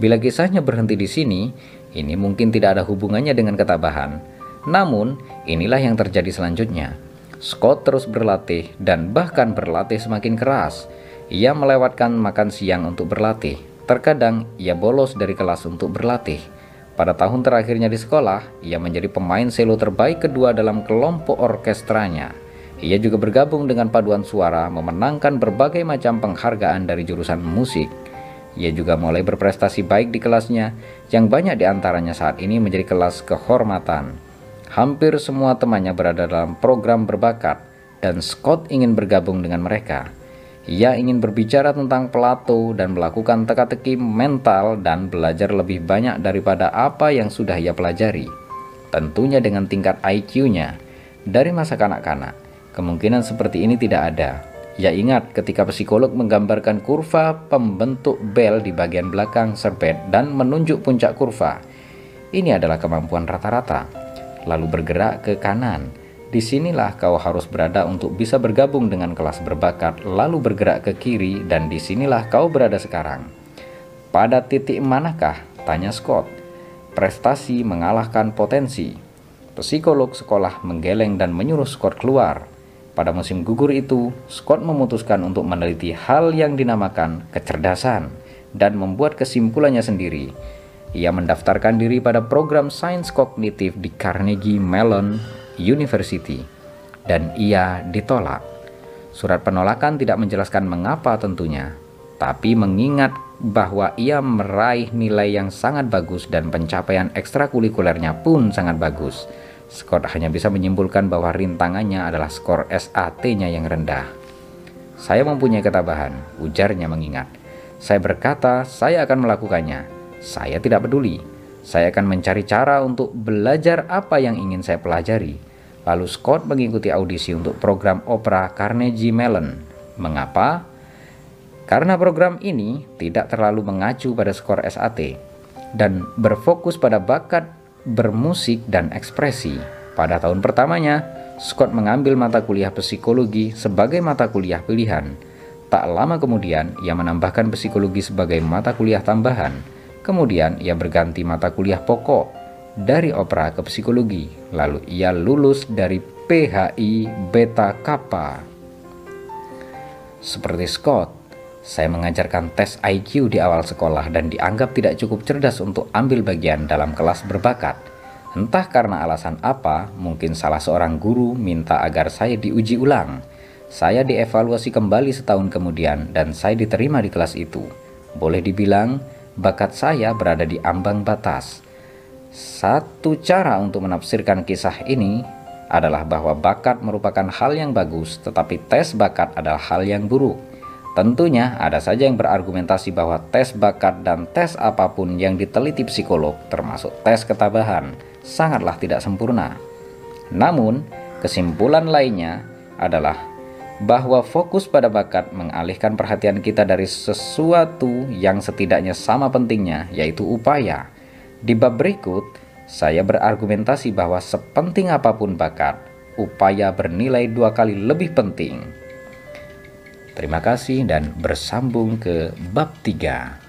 Bila kisahnya berhenti di sini, ini mungkin tidak ada hubungannya dengan ketabahan namun, inilah yang terjadi selanjutnya. Scott terus berlatih dan bahkan berlatih semakin keras. Ia melewatkan makan siang untuk berlatih. Terkadang ia bolos dari kelas untuk berlatih. Pada tahun terakhirnya di sekolah, ia menjadi pemain selo terbaik kedua dalam kelompok orkestranya. Ia juga bergabung dengan paduan suara, memenangkan berbagai macam penghargaan dari jurusan musik. Ia juga mulai berprestasi baik di kelasnya, yang banyak di antaranya saat ini menjadi kelas kehormatan. Hampir semua temannya berada dalam program berbakat, dan Scott ingin bergabung dengan mereka. Ia ingin berbicara tentang Plato dan melakukan teka-teki mental dan belajar lebih banyak daripada apa yang sudah ia pelajari. Tentunya dengan tingkat IQ-nya. Dari masa kanak-kanak, kemungkinan seperti ini tidak ada. Ia ingat ketika psikolog menggambarkan kurva pembentuk bel di bagian belakang serbet dan menunjuk puncak kurva. Ini adalah kemampuan rata-rata lalu bergerak ke kanan. Di sinilah kau harus berada untuk bisa bergabung dengan kelas berbakat, lalu bergerak ke kiri, dan di sinilah kau berada sekarang. Pada titik manakah? Tanya Scott. Prestasi mengalahkan potensi. Psikolog sekolah menggeleng dan menyuruh Scott keluar. Pada musim gugur itu, Scott memutuskan untuk meneliti hal yang dinamakan kecerdasan dan membuat kesimpulannya sendiri. Ia mendaftarkan diri pada program sains kognitif di Carnegie Mellon University dan ia ditolak. Surat penolakan tidak menjelaskan mengapa tentunya, tapi mengingat bahwa ia meraih nilai yang sangat bagus dan pencapaian ekstrakurikulernya pun sangat bagus. Scott hanya bisa menyimpulkan bahwa rintangannya adalah skor SAT-nya yang rendah. Saya mempunyai ketabahan, ujarnya mengingat. Saya berkata, saya akan melakukannya. Saya tidak peduli. Saya akan mencari cara untuk belajar apa yang ingin saya pelajari. Lalu Scott mengikuti audisi untuk program opera Carnegie Mellon. Mengapa? Karena program ini tidak terlalu mengacu pada skor SAT dan berfokus pada bakat bermusik dan ekspresi. Pada tahun pertamanya, Scott mengambil mata kuliah psikologi sebagai mata kuliah pilihan. Tak lama kemudian, ia menambahkan psikologi sebagai mata kuliah tambahan. Kemudian, ia berganti mata kuliah pokok dari opera ke psikologi. Lalu ia lulus dari PHI Beta Kappa. Seperti Scott, saya mengajarkan tes IQ di awal sekolah dan dianggap tidak cukup cerdas untuk ambil bagian dalam kelas berbakat. Entah karena alasan apa, mungkin salah seorang guru minta agar saya diuji ulang. Saya dievaluasi kembali setahun kemudian dan saya diterima di kelas itu. Boleh dibilang, bakat saya berada di ambang batas. Satu cara untuk menafsirkan kisah ini adalah bahwa bakat merupakan hal yang bagus, tetapi tes bakat adalah hal yang buruk. Tentunya ada saja yang berargumentasi bahwa tes bakat dan tes apa pun yang diteliti psikolog termasuk tes ketabahan sangatlah tidak sempurna. Namun, kesimpulan lainnya adalah bahwa fokus pada bakat mengalihkan perhatian kita dari sesuatu yang setidaknya sama pentingnya yaitu upaya. Di bab berikut, saya berargumentasi bahwa sepenting apa pun bakat, upaya bernilai dua kali lebih penting Terima kasih dan bersambung ke bab 3.